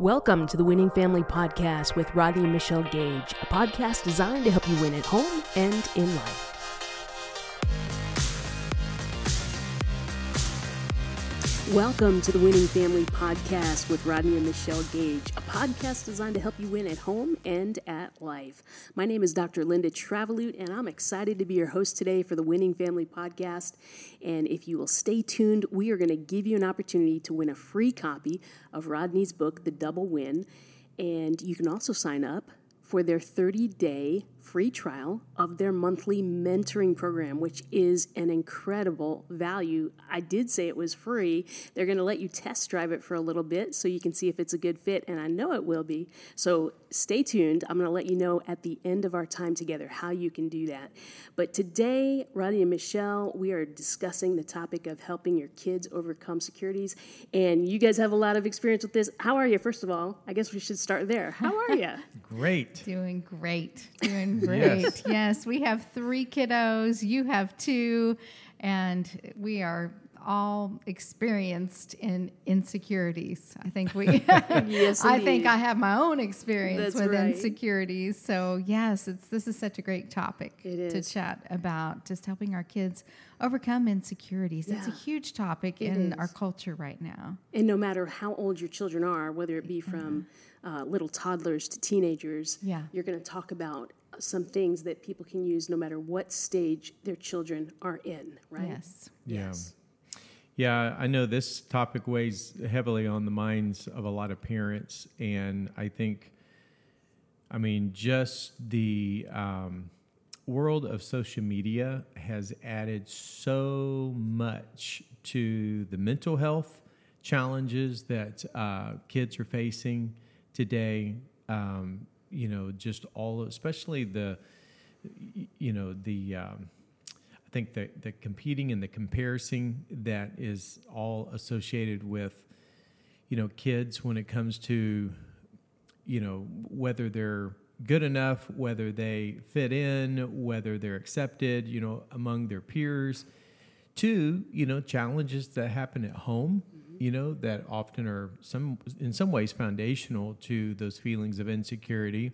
Welcome to the Winning Family Podcast with Rodney and Michelle Gage, a podcast designed to help you win at home and in life. Welcome to the Winning Family Podcast with Rodney and Michelle Gage, a podcast designed to help you win at home and at life. My name is Dr. Linda Travelute, and I'm excited to be your host today for the Winning Family Podcast. And if you will stay tuned, we are going to give you an opportunity to win a free copy of Rodney's book, The Double Win. And you can also sign up for their 30 day free trial of their monthly mentoring program, which is an incredible value. I did say it was free. They're going to let you test drive it for a little bit so you can see if it's a good fit, and I know it will be. So stay tuned. I'm going to let you know at the end of our time together how you can do that. But today, Rodney and Michelle, we are discussing the topic of helping your kids overcome securities. And you guys have a lot of experience with this. How are you, first of all? I guess we should start there. How are you? Great. Doing great. Doing great. Yes. yes, we have three kiddos. You have two, and we are all experienced in insecurities. I think we yes, I think I have my own experience That's with right. insecurities. So yes, it's this is such a great topic to chat about just helping our kids overcome insecurities. Yeah. It's a huge topic it in is. our culture right now. And no matter how old your children are, whether it be from uh, little toddlers to teenagers, yeah. you're going to talk about some things that people can use no matter what stage their children are in, right? Yes. Yeah. Yes. Yeah, I know this topic weighs heavily on the minds of a lot of parents, and I think, I mean, just the um, world of social media has added so much to the mental health challenges that uh, kids are facing today. Um, you know, just all, especially the, you know, the. Um, I think the the competing and the comparison that is all associated with, you know, kids when it comes to, you know, whether they're good enough, whether they fit in, whether they're accepted, you know, among their peers. Two, you know, challenges that happen at home. You know, that often are some in some ways foundational to those feelings of insecurity.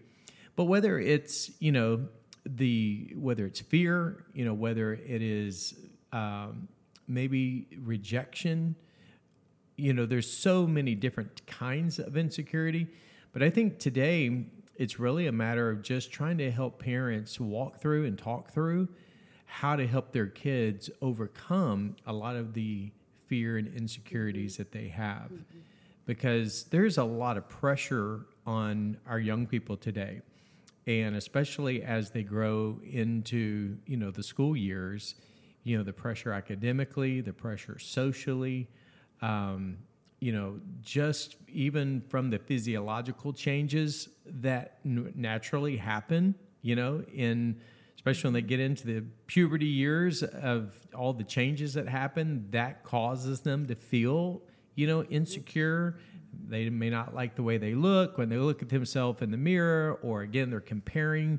But whether it's, you know, the whether it's fear, you know, whether it is um, maybe rejection, you know, there's so many different kinds of insecurity. But I think today it's really a matter of just trying to help parents walk through and talk through how to help their kids overcome a lot of the fear and insecurities that they have. Mm-hmm. Because there's a lot of pressure on our young people today and especially as they grow into you know the school years you know the pressure academically the pressure socially um, you know just even from the physiological changes that n- naturally happen you know in especially when they get into the puberty years of all the changes that happen that causes them to feel you know insecure they may not like the way they look when they look at themselves in the mirror, or again, they're comparing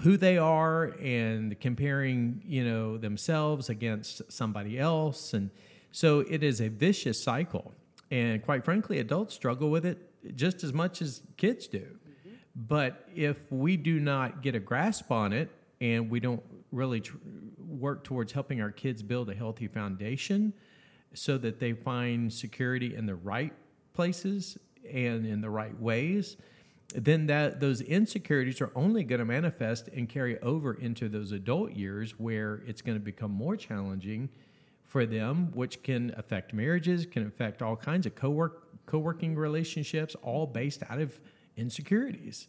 who they are and comparing, you know, themselves against somebody else. And so it is a vicious cycle. And quite frankly, adults struggle with it just as much as kids do. But if we do not get a grasp on it and we don't really tr- work towards helping our kids build a healthy foundation so that they find security in the right places and in the right ways, then that those insecurities are only going to manifest and carry over into those adult years where it's going to become more challenging for them, which can affect marriages, can affect all kinds of co-work co-working relationships, all based out of insecurities.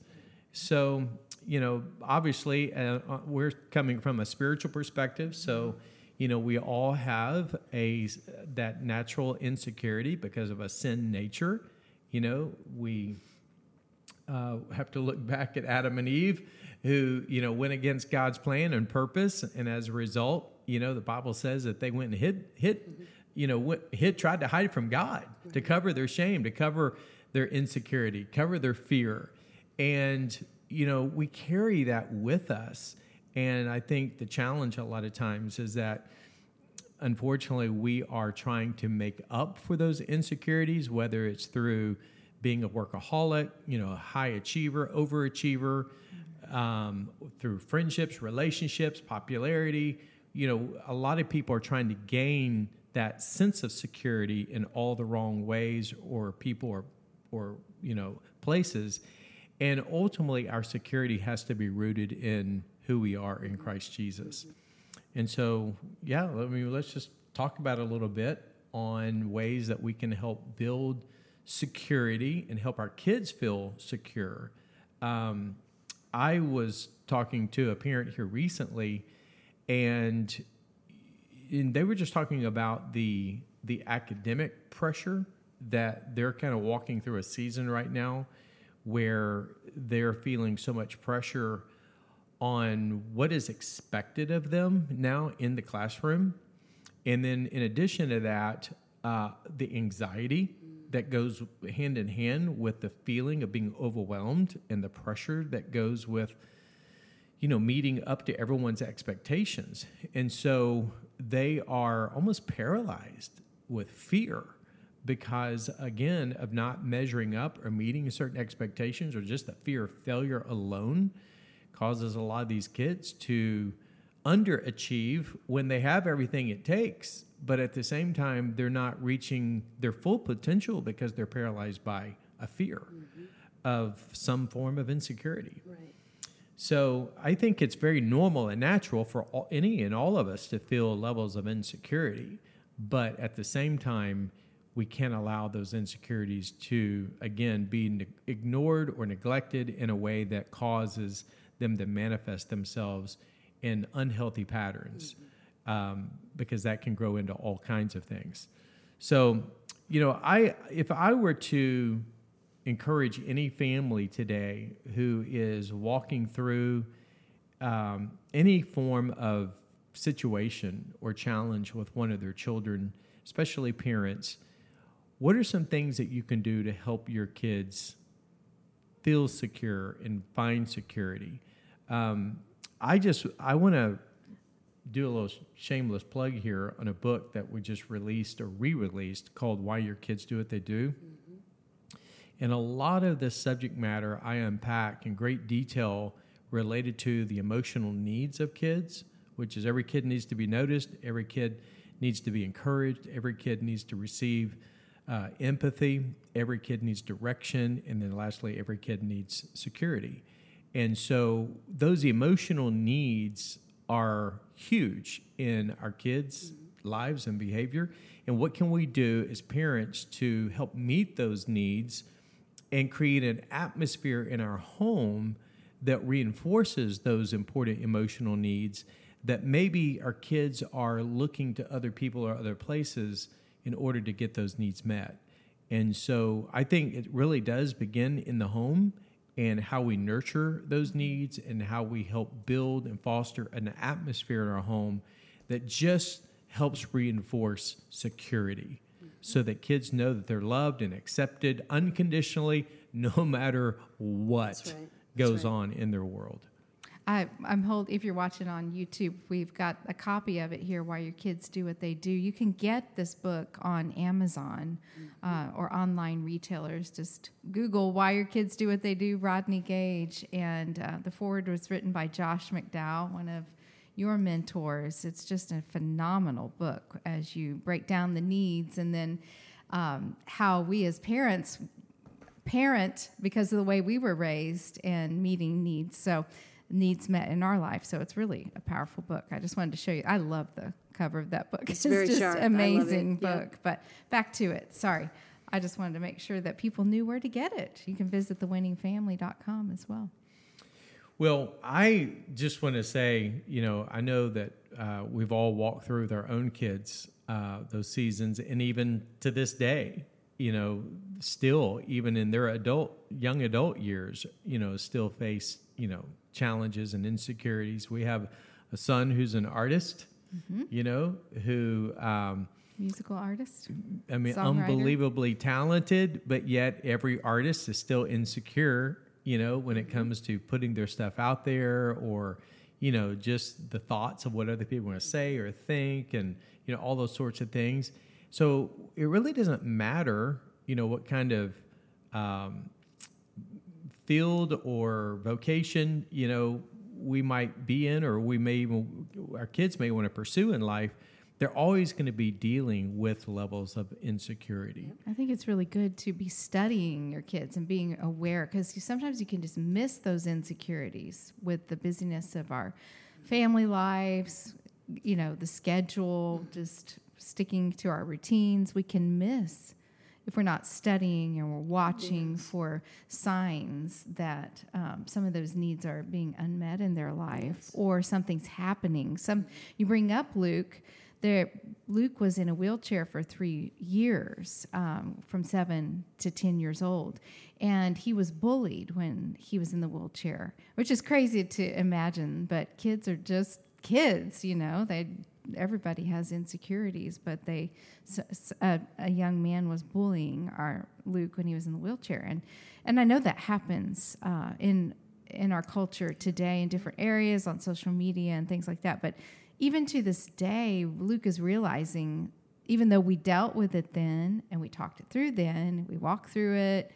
So, you know, obviously, uh, uh we're coming from a spiritual perspective, so you know we all have a that natural insecurity because of a sin nature. You know we uh, have to look back at adam and eve who you know went against god's plan and purpose. And as a result you know the bible says that they went and hid hid you know went, hid tried to hide from god to cover their shame to cover their insecurity cover their fear and you know we carry that with us and I think the challenge a lot of times is that unfortunately we are trying to make up for those insecurities, whether it's through being a workaholic, you know, a high achiever, overachiever, um, through friendships, relationships, popularity. You know, a lot of people are trying to gain that sense of security in all the wrong ways or people or, or you know, places. And ultimately, our security has to be rooted in who we are in Christ Jesus. And so, yeah, I mean, let's just talk about a little bit on ways that we can help build security and help our kids feel secure. Um, I was talking to a parent here recently, and, and they were just talking about the the academic pressure that they're kind of walking through a season right now where they're feeling so much pressure on what is expected of them now in the classroom. And then, in addition to that, uh, the anxiety that goes hand in hand with the feeling of being overwhelmed and the pressure that goes with you know meeting up to everyone's expectations and so they are almost paralyzed with fear because again of not measuring up or meeting certain expectations or just the fear of failure alone causes a lot of these kids to underachieve when they have everything it takes but at the same time they're not reaching their full potential because they're paralyzed by a fear mm-hmm. of some form of insecurity right so i think it's very normal and natural for all, any and all of us to feel levels of insecurity but at the same time we can't allow those insecurities to again be ne- ignored or neglected in a way that causes them to manifest themselves in unhealthy patterns mm-hmm. um, because that can grow into all kinds of things so you know i if i were to encourage any family today who is walking through um, any form of situation or challenge with one of their children especially parents what are some things that you can do to help your kids feel secure and find security? Um, I just I want to do a little shameless plug here on a book that we just released or re-released called "Why Your Kids Do What They Do." Mm-hmm. And a lot of this subject matter I unpack in great detail related to the emotional needs of kids, which is every kid needs to be noticed, every kid needs to be encouraged, every kid needs to receive uh, empathy. Every kid needs direction. And then lastly, every kid needs security. And so those emotional needs are huge in our kids' lives and behavior. And what can we do as parents to help meet those needs and create an atmosphere in our home that reinforces those important emotional needs that maybe our kids are looking to other people or other places in order to get those needs met. And so I think it really does begin in the home and how we nurture those needs and how we help build and foster an atmosphere in our home that just helps reinforce security so that kids know that they're loved and accepted unconditionally no matter what right. goes right. on in their world. I, am hold. If you're watching on YouTube, we've got a copy of it here. Why your kids do what they do. You can get this book on Amazon mm-hmm. uh, or online retailers. Just Google "Why Your Kids Do What They Do." Rodney Gage, and uh, the foreword was written by Josh McDowell, one of your mentors. It's just a phenomenal book as you break down the needs and then um, how we as parents parent because of the way we were raised and meeting needs. So needs met in our life. So it's really a powerful book. I just wanted to show you. I love the cover of that book. It's, it's very just sharp. amazing book. Yep. But back to it. Sorry. I just wanted to make sure that people knew where to get it. You can visit thewinningfamily.com as well. Well, I just want to say, you know, I know that uh, we've all walked through with our own kids uh, those seasons, and even to this day, you know, still, even in their adult, young adult years, you know, still face, you know, challenges and insecurities. We have a son who's an artist, mm-hmm. you know, who um, musical artist. I mean, unbelievably talented, but yet every artist is still insecure, you know, when it mm-hmm. comes to putting their stuff out there or you know just the thoughts of what other people want to say or think and you know all those sorts of things so it really doesn't matter you know what kind of um, field or vocation, you know, we might be in, or we may even our kids may want to pursue in life. They're always going to be dealing with levels of insecurity. I think it's really good to be studying your kids and being aware because sometimes you can just miss those insecurities with the busyness of our family lives, you know, the schedule, just sticking to our routines. We can miss if we're not studying and we're watching yes. for signs that um, some of those needs are being unmet in their life yes. or something's happening. Some you bring up Luke. There, Luke was in a wheelchair for three years, um, from seven to ten years old, and he was bullied when he was in the wheelchair, which is crazy to imagine. But kids are just kids, you know. They everybody has insecurities, but they a, a, young man was bullying our Luke when he was in the wheelchair, and and I know that happens uh, in in our culture today in different areas on social media and things like that. But even to this day, Luke is realizing, even though we dealt with it then and we talked it through then, we walked through it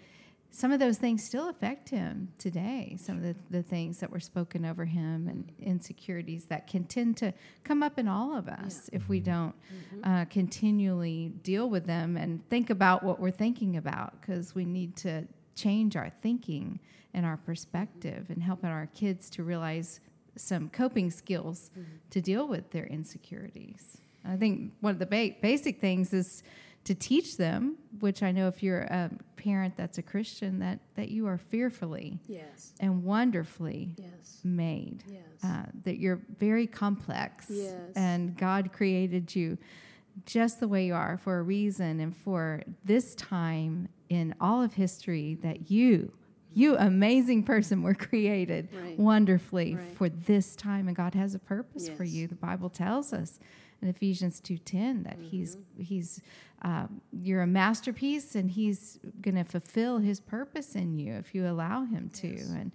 some of those things still affect him today. Some of the, the things that were spoken over him and insecurities that can tend to come up in all of us yeah. if we don't mm-hmm. uh, continually deal with them and think about what we're thinking about because we need to change our thinking and our perspective and helping our kids to realize some coping skills mm-hmm. to deal with their insecurities. I think one of the ba- basic things is to teach them, which I know if you're a parent that's a Christian, that, that you are fearfully yes. and wonderfully yes. made. Yes. Uh, that you're very complex. Yes. And God created you just the way you are for a reason and for this time in all of history that you you amazing person were created right. wonderfully right. for this time and god has a purpose yes. for you the bible tells us in Ephesians 2:10 that mm-hmm. he's he's um, you're a masterpiece and he's going to fulfill his purpose in you if you allow him to yes. and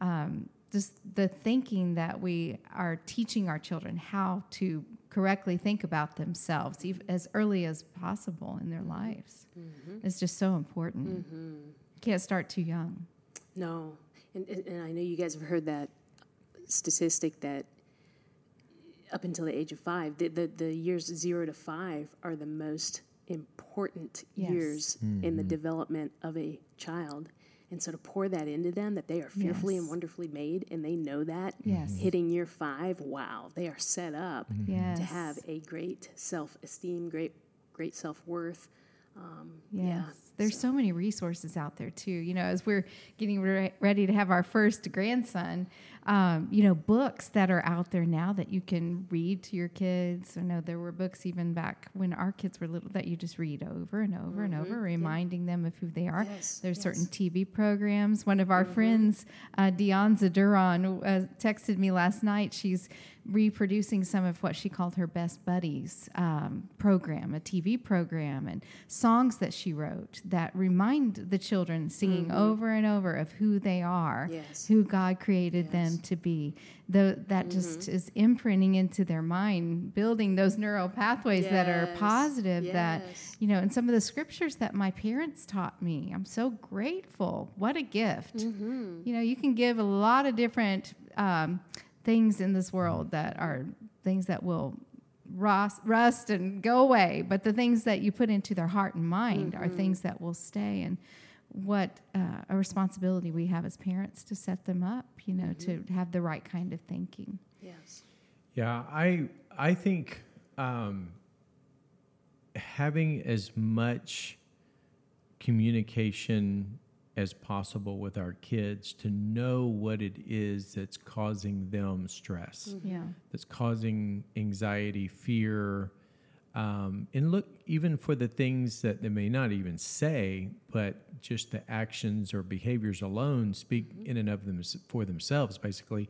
um, just the thinking that we are teaching our children how to correctly think about themselves as early as possible in their lives mm-hmm. is just so important. Mm-hmm. Can't start too young. No, and, and, and I know you guys have heard that statistic that up until the age of five. The, the, the years zero to five are the most important yes. years mm-hmm. in the development of a child. And so to pour that into them, that they are fearfully yes. and wonderfully made, and they know that yes. hitting year five, wow, they are set up yes. to have a great self esteem, great great self worth. Um, yes. Yeah, There's so. so. many resources out there too. You know, as we're getting re- ready to have our first grandson, um, you know, books that are out there now that you can read to your kids. I know there were books even back when our kids were little that you just read over and over mm-hmm. and over, reminding yeah. them of who they are. Yes. There's yes. certain TV programs. One of our mm-hmm. friends, uh, Dionza Duran, uh, texted me last night. She's reproducing some of what she called her best buddies um, program, a TV program, and songs that she wrote that remind the children singing mm-hmm. over and over of who they are, yes. who God created yes. them to be. The, that mm-hmm. just is imprinting into their mind, building those neural pathways yes. that are positive. Yes. That you know, and some of the scriptures that my parents taught me, I'm so grateful. What a gift! Mm-hmm. You know, you can give a lot of different um, things in this world that are things that will rust, rust and go away, but the things that you put into their heart and mind mm-hmm. are things that will stay. And what uh, a responsibility we have as parents to set them up, you know, mm-hmm. to have the right kind of thinking. Yes. Yeah, I I think um, having as much communication as possible with our kids to know what it is that's causing them stress, mm-hmm. yeah. that's causing anxiety, fear, um, and look even for the things that they may not even say, but just the actions or behaviors alone speak mm-hmm. in and of them for themselves. Basically,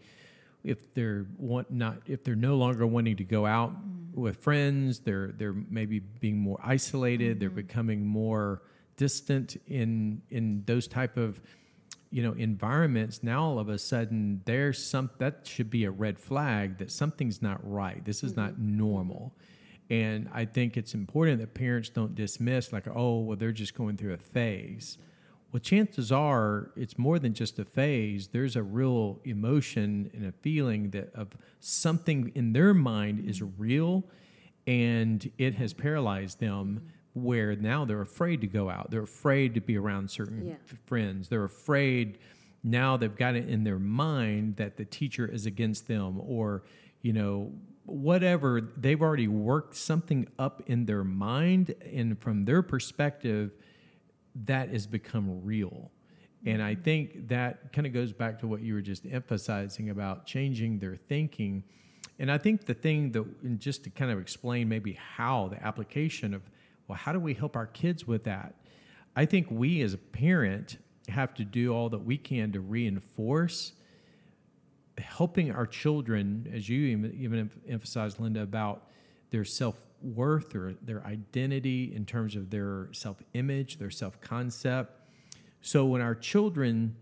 if they're want not if they're no longer wanting to go out mm-hmm. with friends, they're they're maybe being more isolated. They're becoming more distant in in those type of you know environments now all of a sudden there's some that should be a red flag that something's not right this is mm-hmm. not normal and i think it's important that parents don't dismiss like oh well they're just going through a phase well, chances are it's more than just a phase. There's a real emotion and a feeling that of something in their mind is real and it has paralyzed them where now they're afraid to go out. They're afraid to be around certain Yeah. friends. They're afraid now they've got it in their mind that the teacher is against them or, you know, whatever. They've already worked something up in their mind. And from their perspective, that has become real. And I think that kind of goes back to what you were just emphasizing about changing their thinking. And I think the thing that, and just to kind of explain maybe how the application of, well, how do we help our kids with that? I think we as a parent have to do all that we can to reinforce helping our children, as you even, even emphasized, Linda, about their self worth or their identity in terms of their self image, their self concept. So when our children,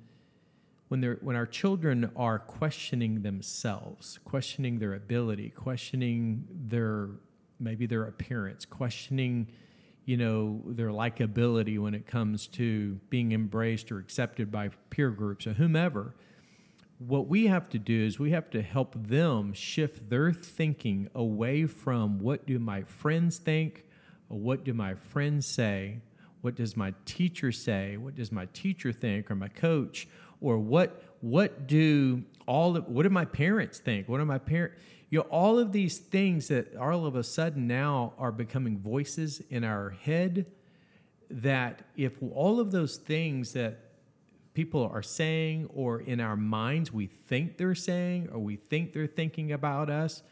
when they're when our children are questioning themselves, questioning their ability, questioning their maybe their appearance, questioning you know their likability when it comes to being embraced or accepted by peer groups or whomever what we have to do is we have to help them shift their thinking away from what do my friends think or what do my friends say what does my teacher say what does my teacher think or my coach or what what do all of what do my parents think? What do my parents you know all of these things that all of a sudden now are becoming voices in our head that if all of those things that people are saying or in our minds we think they're saying or we think they're thinking about us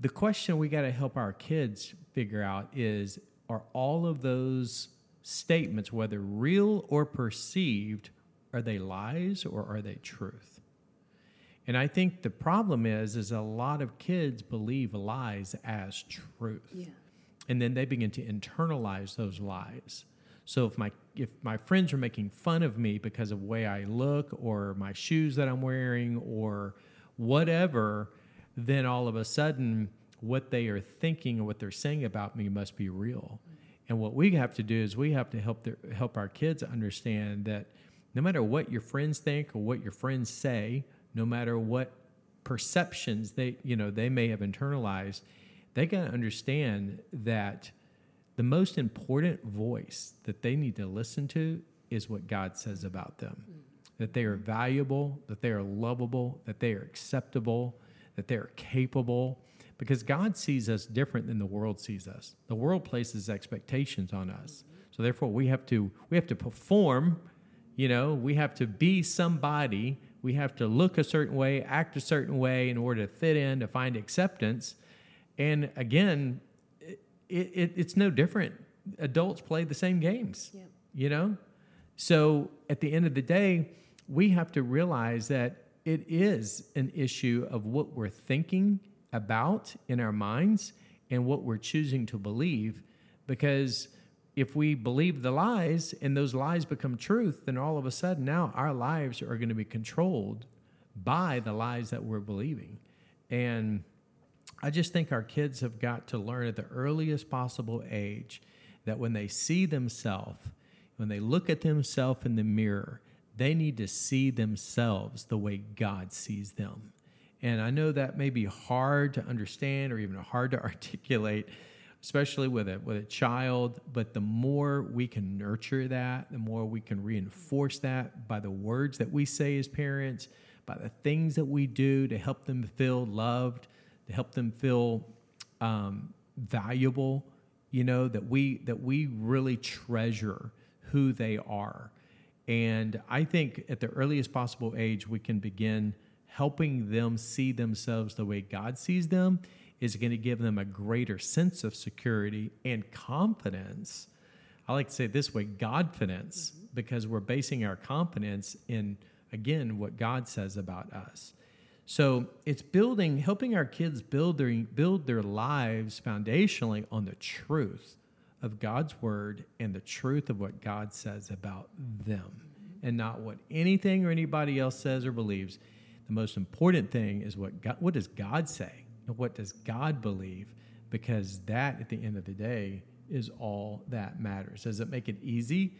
the question we got to help our kids figure out is are all of those statements whether real or perceived are they lies or are they truth and i think the problem is is a lot of kids believe lies as truth Yeah. and then they begin to internalize those lies. So if my if my friends are making fun of me because of the way I look or my shoes that I'm wearing or whatever, then all of a sudden what they are thinking or what they're saying about me must be real. And what we have to do is we have to help their, help our kids understand that no matter what your friends think or what your friends say, no matter what perceptions they you know they may have internalized, they got to understand that the most important voice that they need to listen to is what God says about them. That they are valuable, that they are lovable, that they are acceptable, that they are capable, because God sees us different than the world sees us. The world places expectations on us. So therefore we have to we have to perform, you know, we have to be somebody, we have to look a certain way, act a certain way in order to fit in, to find acceptance. And again, it, it, it's no different. Adults play the same games, Yep. you know? So at the end of the day, we have to realize that it is an issue of what we're thinking about in our minds and what we're choosing to believe. Because if we believe the lies and those lies become truth, then all of a sudden now our lives are going to be controlled by the lies that we're believing. And I just think our kids have got to learn at the earliest possible age that when they see themselves, when they look at themselves in the mirror, they need to see themselves the way God sees them. And I know that may be hard to understand or even hard to articulate, especially with a with a child, but the more we can nurture that, the more we can reinforce that by the words that we say as parents, by the things that we do to help them feel loved, to help them feel um, valuable, you know, that we that we really treasure who they are. And I think at the earliest possible age, we can begin helping them see themselves the way God sees them is going to give them a greater sense of security and confidence. I like to say it this way Godfidence, because we're basing our confidence in, again, what God says about us. So it's building, helping our kids build their, build their lives foundationally on the truth of God's word and the truth of what God says about them and not what anything or anybody else says or believes. The most important thing is what God, what does God say and what does God believe because that at the end of the day is all that matters. Does it make it easy?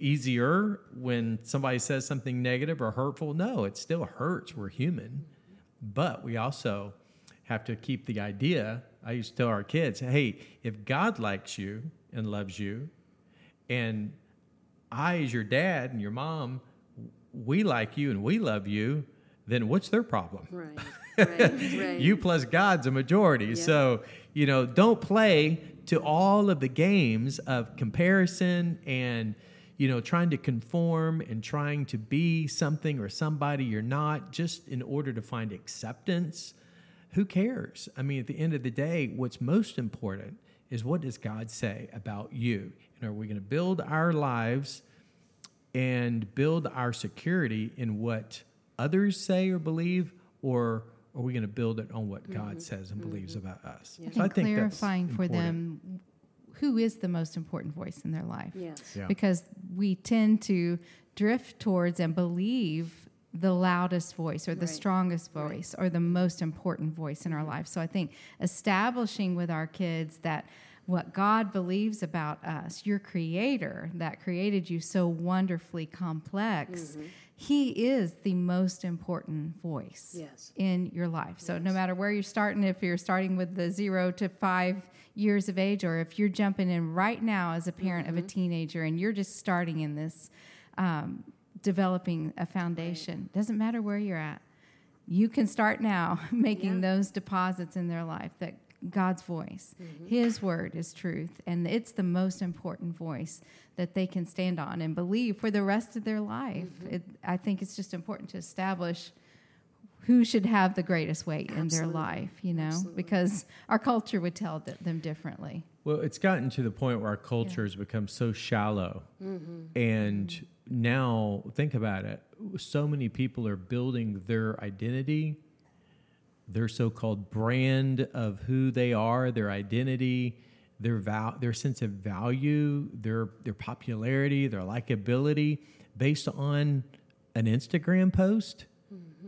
Easier when somebody says something negative or hurtful. No, it still hurts. We're human. But we also have to keep the idea. I used to tell our kids, hey, if God likes you and loves you, and I, as your dad and your mom, we like you and we love you, then what's their problem? Right. Right. right. you plus God's a majority. Yeah. So, you know, don't play to all of the games of comparison and, you know, trying to conform and trying to be something or somebody you're not just in order to find acceptance. Who cares? I mean, at the end of the day, what's most important is what does God say about you? And are we going to build our lives and build our security in what others say or believe, or are we going to build it on what God mm-hmm. says and mm-hmm. believes about us? I So think that's clarifying for important. them who is the most important voice in their life. Yes. Yeah. Because we tend to drift towards and believe the loudest voice or the Right. strongest Right. voice or the most important voice in our life. So I think establishing with our kids that what God believes about us, your creator that created you so wonderfully complex, Mm-hmm. he is the most important voice Yes. in your life. So no matter where you're starting, if you're starting with the zero to five years of age, or if you're jumping in right now as a parent of a mm-hmm. teenager and you're just starting in this, um, developing a foundation, doesn't matter where you're at. You can start now making Yeah. those deposits in their life that God's voice, mm-hmm. His word is truth, and it's the most important voice that they can stand on and believe for the rest of their life. Mm-hmm. It, I think it's just important to establish who should have the greatest weight in their life, you know, Absolutely. because our culture would tell th- them differently. Well, it's gotten to the point where our culture has become so shallow. Mm-hmm. And mm-hmm. now, think about it so many people are building their identity, their so called brand of who they are, their identity, their, val- their sense of value, their, their popularity, their likability based on an Instagram post.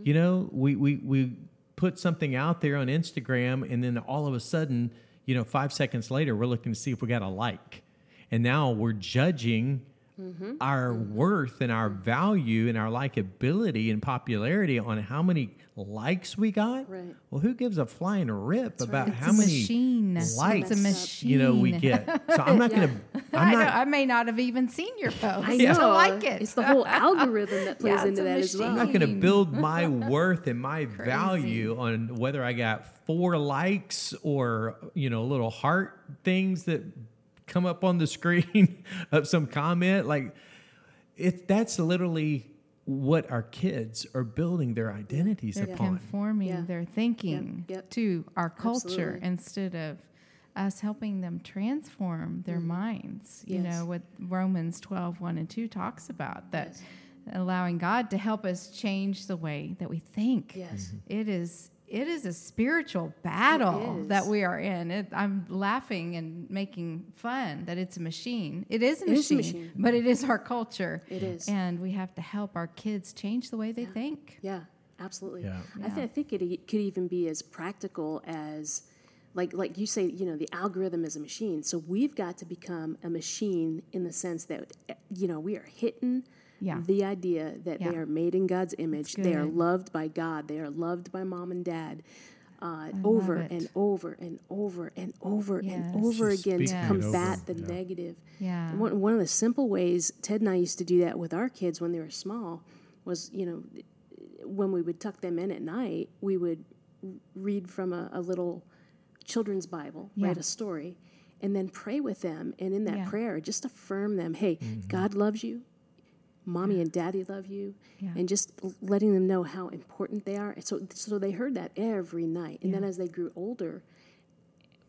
Mm-hmm. You know, we, we, we put something out there on Instagram, and then all of a sudden, you know, five seconds later, we're looking to see if we got a like. And now we're judging mm-hmm. our mm-hmm. worth and our value and our likability and popularity on how many likes we got. Right. Well, who gives a flying rip about It's how a many machine. likes It's a machine. you know we get? So I'm not going to. I, I'm know, not. I may not have even seen your post I to know. like it. It's the whole algorithm that plays Yeah, into a that as well. I'm not going to build my worth and my value on whether I got four likes or you know little heart things that come up on the screen of some comment. Like it, that's literally what our kids are building their identities They're upon. conforming Yeah. their thinking Yep, yep. to our culture Absolutely. instead of us helping them transform their minds. You Mm-hmm. Yes. know, what Romans 12, 1 and 2 talks about, that Yes. allowing God to help us change the way that we think. Yes. It is it is a spiritual battle that we are in. It, I'm laughing and making fun that it's a machine. It is a, It is a machine, machine. but it is our culture. It is. And we have to help our kids change the way they think. Yeah, absolutely. Yeah. I, th- I think it e- could even be as practical as, like, like you say, you know, the algorithm is a machine. So we've got to become a machine in the sense that, you know, we are hitting Yeah. the idea that they are made in God's image. They are loved by God. They are loved by mom and dad. Uh, over and over and over and over Yes. and over Just again to combat over, the yeah. negative. Yeah. One, one of the simple ways Ted and I used to do that with our kids when they were small was, you know, when we would tuck them in at night, we would read from a, a little children's Bible, Yeah. write a story, and then pray with them. And in that Yeah. prayer, just affirm them hey, mm-hmm. God loves you, mommy and daddy love you, Yeah. and just letting them know how important they are. And so, so they heard that every night. And then as they grew older,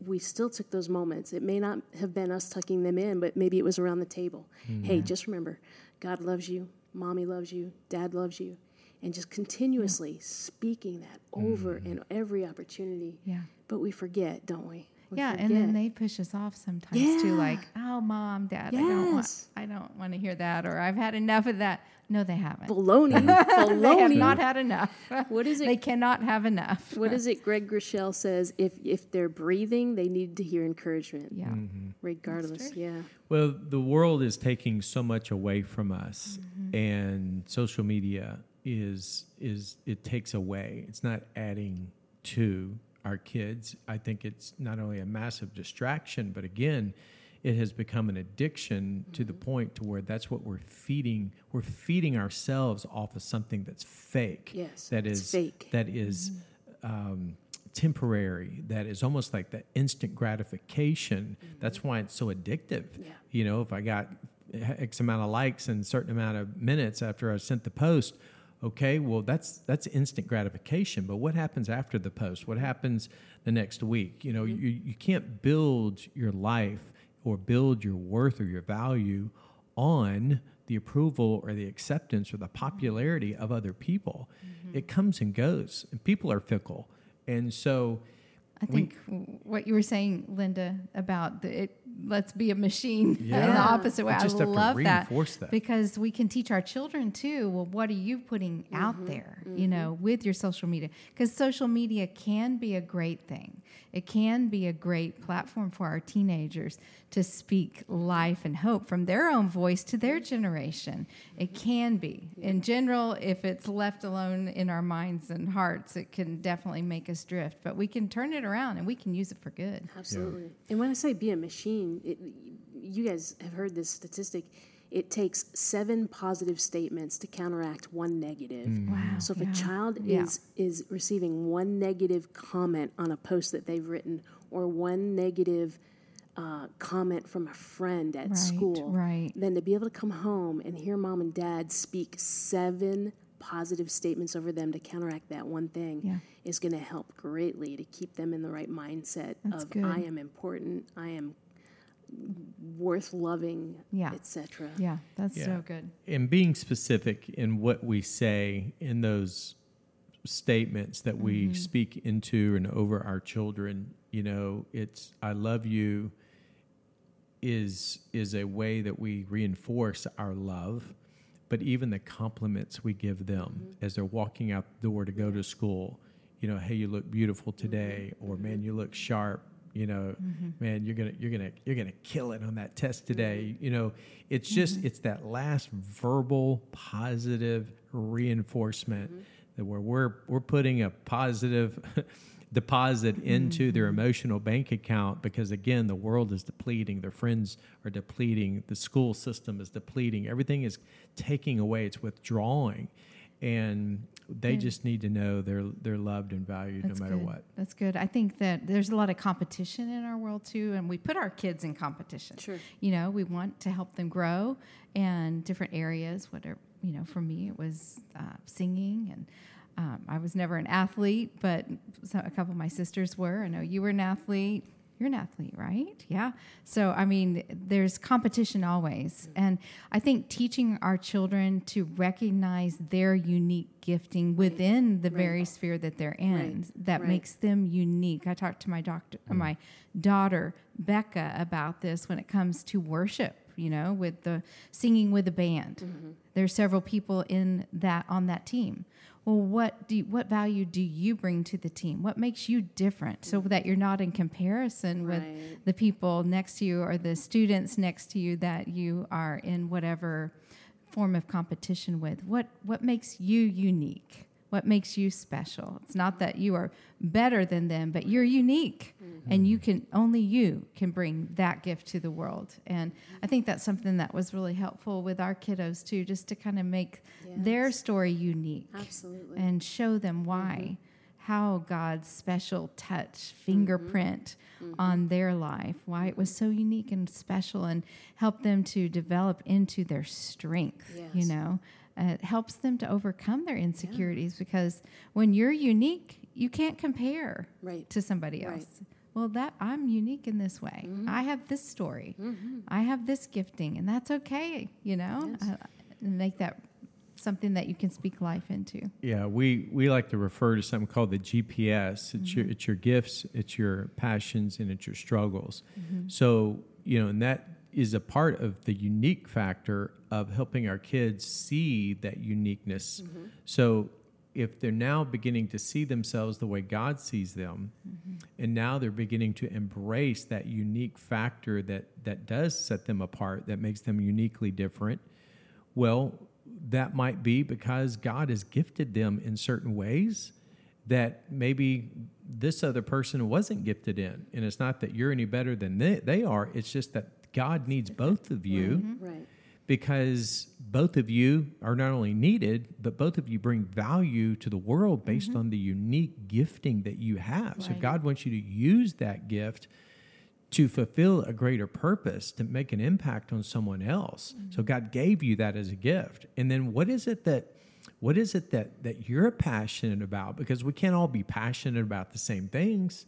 we still took those moments. It may not have been us tucking them in, but maybe it was around the table. Mm-hmm. Hey, just remember, God loves you, mommy loves you, dad loves you. And just continuously speaking that over in every opportunity. Yeah. But we forget, don't we? We yeah, and then they push us off sometimes too, like, "Oh, mom, dad, I don't want, I don't want to hear that," or "I've had enough of that." No, they haven't. baloney. they have not had enough. What is it? They cannot have enough. what is it? Craig Groeschel says if if they're breathing, they need to hear encouragement, Yeah, Mm-hmm. regardless. Yeah. Well, the world is taking so much away from us, Mm-hmm. and social media is is it takes away. It's not adding to our kids. I think it's not only a massive distraction, but again, it has become an addiction to Mm-hmm. the point to where that's what we're feeding. We're feeding ourselves off of something that's fake. Yes, that is fake. That is, um, temporary. That is almost like the instant gratification. That's why it's so addictive. Yeah. You know, if I got X amount of likes and a certain amount of minutes after I sent the post, okay, well that's that's instant gratification. But what happens after the post? What happens the next week? You know, mm-hmm. you, you can't build your life or build your worth or your value on the approval or the acceptance or the popularity of other people. Mm-hmm. It comes and goes, and people are fickle. And so I think w- what you were saying, Linda, about the, it, let's be a machine in the opposite way. We just I have to love that, that. because we can teach our children too. Well, what are you putting mm-hmm. out there? You mm-hmm. know, with your social media, because social media can be a great thing. It can be a great platform for our teenagers to speak life and hope from their own voice to their generation. It can be. In general, if it's left alone in our minds and hearts, it can definitely make us drift. But we can turn it around and we can use it for good. Absolutely. And when I say be a machine, it, you guys have heard this statistic. It takes seven positive statements to counteract one negative. Wow. So if yeah. a child Yeah. is is receiving one negative comment on a post that they've written, or one negative uh, comment from a friend at Right, school, right. then to be able to come home and hear mom and dad speak seven positive statements over them to counteract that one thing Yeah. is going to help greatly to keep them in the right mindset That's of good. I am important, I am worth loving, Yeah. etc. Yeah, that's Yeah. so good. and being specific in what we say in those statements that we Mm-hmm. speak into and over our children you know it's i love you is is a way that we reinforce our love but even the compliments we give them Mm-hmm. as they're walking out the door to go to school you know hey you look beautiful today mm-hmm. or man you look sharp you know mm-hmm. man you're gonna you're gonna you're gonna kill it on that test mm-hmm. today you know it's just it's that last verbal positive reinforcement that where we're we're putting a positive deposit into their emotional bank account because again the world is depleting their friends are depleting the school system is depleting everything is taking away it's withdrawing and they just need to know they're they're loved and valued That's no matter good. what That's good. I think that there's a lot of competition in our world too, and we put our kids in competition. Sure. You know, we want to help them grow in different areas. Whatever you know, for me it was uh, singing, and um, I was never an athlete, but a couple of my sisters were. I know you were an athlete. You're an athlete, right? Yeah. So, I mean, there's competition always. And I think teaching our children to recognize their unique gifting within the very sphere that they're in Right. that Right. makes them unique. I talked to my doctor, uh, my daughter Becca about this when it comes to worship. You know, with the singing with the band, mm-hmm. there's several people in that on that team. Well, what do you, what value do you bring to the team? What makes you different so mm-hmm. that you're not in comparison with the people next to you or the students next to you that you are in whatever form of competition with? What what makes you unique? What makes you special? It's not that you are better than them, but you're unique. Mm-hmm. And you can only you can bring that gift to the world. And I think that's something that was really helpful with our kiddos too, just to kind of make their story unique Absolutely. and show them why, mm-hmm. how God's special touch, mm-hmm. fingerprint on their life, why it was so unique and special, and help them to develop into their strength. You know, uh, it helps them to overcome their insecurities because when you're unique, you can't compare Right. to somebody Right. else. Well, that I'm unique in this way. I have this story. I have this gifting, and that's okay. You know, Yes. uh, make that something that you can speak life into. Yeah, we, we like to refer to something called the GPS. It's your it's your gifts, it's your passions, and it's your struggles. So you know, and that is a part of the unique factor of helping our kids see that uniqueness. Mm-hmm. So if they're now beginning to see themselves the way God sees them, mm-hmm. and now they're beginning to embrace that unique factor that that does set them apart, that makes them uniquely different. Well, that might be because God has gifted them in certain ways that maybe this other person wasn't gifted in. And it's not that you're any better than they, they are, it's just that God needs both of you mm-hmm. Right. because both of you are not only needed, but both of you bring value to the world mm-hmm. based on the unique gifting that you have. So God wants you to use that gift to fulfill a greater purpose, to make an impact on someone else. So mm-hmm. God gave you that as a gift. And then what is it that what is it that that you're passionate about? Because we can't all be passionate about the same things.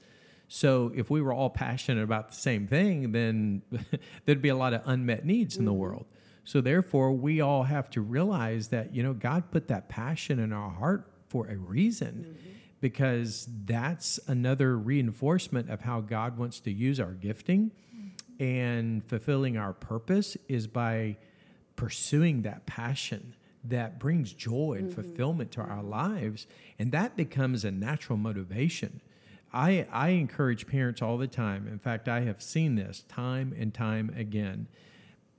So if we were all passionate about the same thing, then there'd be a lot of unmet needs in the mm-hmm. world. So therefore, we all have to realize that you know God put that passion in our heart for a reason, mm-hmm. because that's another reinforcement of how God wants to use our gifting, mm-hmm. and fulfilling our purpose is by pursuing that passion that brings joy and fulfillment to our lives, and that becomes a natural motivation. I, I encourage parents all the time. In fact, I have seen this time and time again.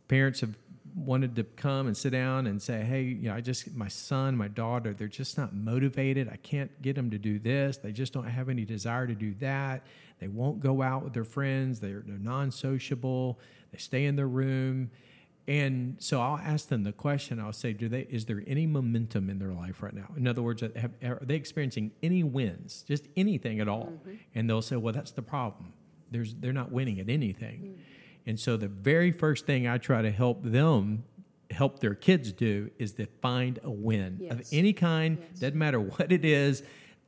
Parents have wanted to come and sit down and say, "Hey, you know, I just my son, my daughter, they're just not motivated. I can't get them to do this. They just don't have any desire to do that. They won't go out with their friends. They're, they're non-sociable. They stay in their room." And so I'll ask them the question. I'll say, "Do they? Is there any momentum in their life right now? In other words, uh, have, are they experiencing any wins, just anything at all?" Mm-hmm. And they'll say, "Well, that's the problem. There's they're not winning at anything." Mm. And so the very first thing I try to help them help their kids do is to find a win of any kind. Doesn't matter what it is.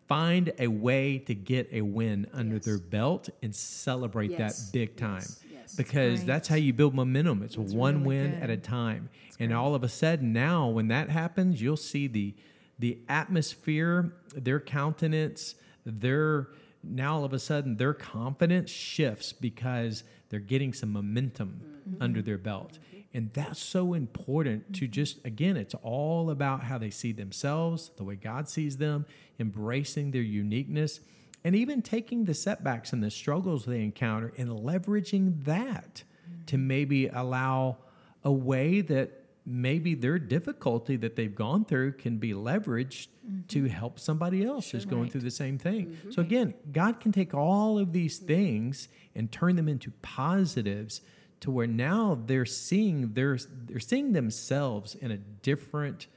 Find a way to get a win under Yes. their belt and celebrate Yes. that big time Yes. Yes. because Right. that's how you build momentum. It's one really win good. at a time. And all of a sudden now when that happens, you'll see the the atmosphere, their countenance, their now all of a sudden their confidence shifts because they're getting some momentum under their belt. And that's so important to just again, it's all about how they see themselves, the way God sees them, embracing their uniqueness and even taking the setbacks and the struggles they encounter and leveraging that to mm-hmm. maybe allow a way that maybe their difficulty that they've gone through can be leveraged to mm-hmm. help somebody else who's going Right. through the same thing. Mm-hmm. So again, God can take all of these things and turn them into positives to where now they're seeing they're, they're seeing themselves in a different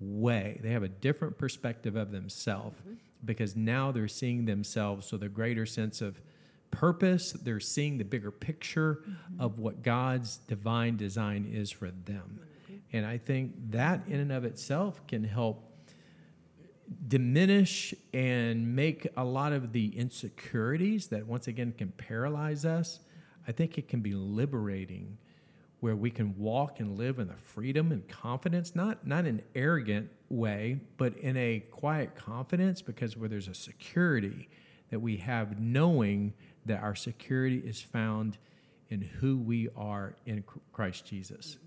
way. They have a different perspective of themselves because now they're seeing themselves with a greater sense of purpose. They're seeing the bigger picture mm-hmm. of what God's divine design is for them. And I think that in and of itself can help diminish and make a lot of the insecurities that once again can paralyze us. I think it can be liberating where we can walk and live in the freedom and confidence, not not in an arrogant way, but in a quiet confidence because where there's a security that we have knowing that our security is found in who we are in Christ Jesus.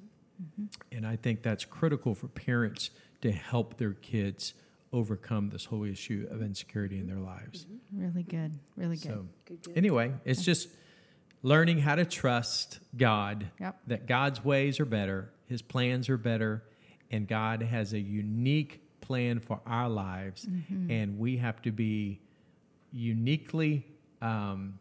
Mm-hmm. And I think that's critical for parents to help their kids overcome this whole issue of insecurity in their lives. Mm-hmm. Really good. Really good. So, Good, good. anyway, it's just learning how to trust God, Yep. that God's ways are better, His plans are better, and God has a unique plan for our lives. Mm-hmm. And we have to be uniquely, um,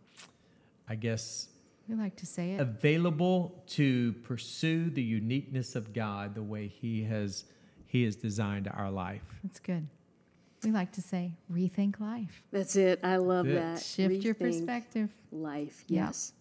I guess, we like to say it. available to pursue the uniqueness of God the way He has He has designed our life. That's good. We like to say rethink life. That's it. I love That's it. that. Shift your perspective. Life. Yeah. Yes.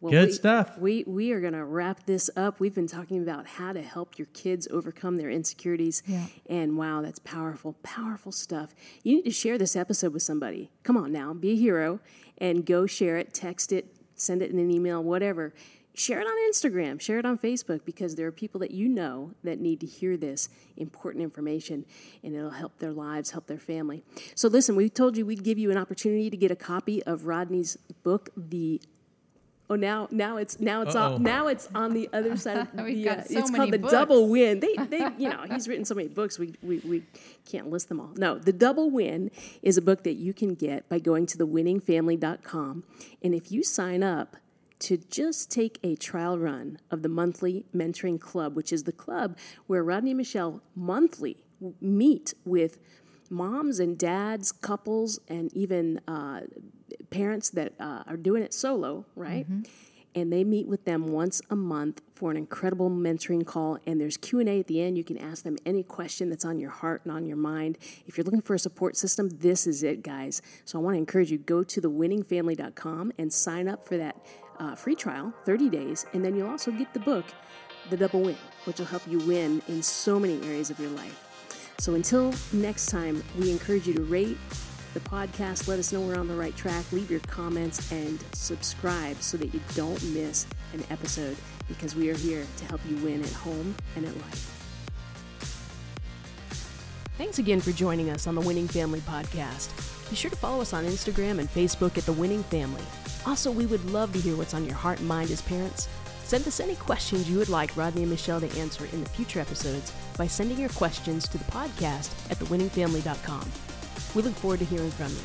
Well, Good we- stuff. We we are going to wrap this up. We've been talking about how to help your kids overcome their insecurities. Yeah. And wow, that's powerful, powerful stuff. You need to share this episode with somebody. Come on now, be a hero and go share it, text it, send it in an email, whatever. share it on Instagram, share it on Facebook, because there are people that you know that need to hear this important information and it'll help their lives, help their family. So, listen, we told you we'd give you an opportunity to get a copy of Rodney's book, The Oh, now now it's now it's on, now it's on the other side. Of We've the, got uh, so it's many called the books. Double Win. They they you know he's written so many books we, we we can't list them all. No, the Double Win is a book that you can get by going to thewinningfamily.com, and if you sign up to just take a trial run of the monthly mentoring club, which is the club where Rodney and Michelle monthly meet with moms and dads, couples, and even uh, parents that uh, are doing it solo, right? And they meet with them once a month for an incredible mentoring call. And there's Q and A at the end. You can ask them any question that's on your heart and on your mind. If you're looking for a support system, this is it, guys. So I want to encourage you go to thewinningfamily.com and sign up for that uh, free trial, 30 days, and then you'll also get the book, The Double Win, which will help you win in so many areas of your life. So until next time, we encourage you to rate the podcast. Let us know we're on the right track. Leave your comments and subscribe so that you don't miss an episode because we are here to help you win at home and at life. Thanks again for joining us on the Winning Family Podcast. Be sure to follow us on Instagram and Facebook at The Winning Family. Also, we would love to hear what's on your heart and mind as parents. Send us any questions you would like Rodney and Michelle to answer in the future episodes by sending your questions to the podcast at thewinningfamily.com. We look forward to hearing from you.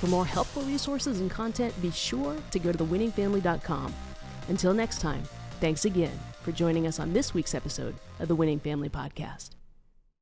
For more helpful resources and content, be sure to go to thewinningfamily.com. Until next time, thanks again for joining us on this week's episode of the Winning Family Podcast.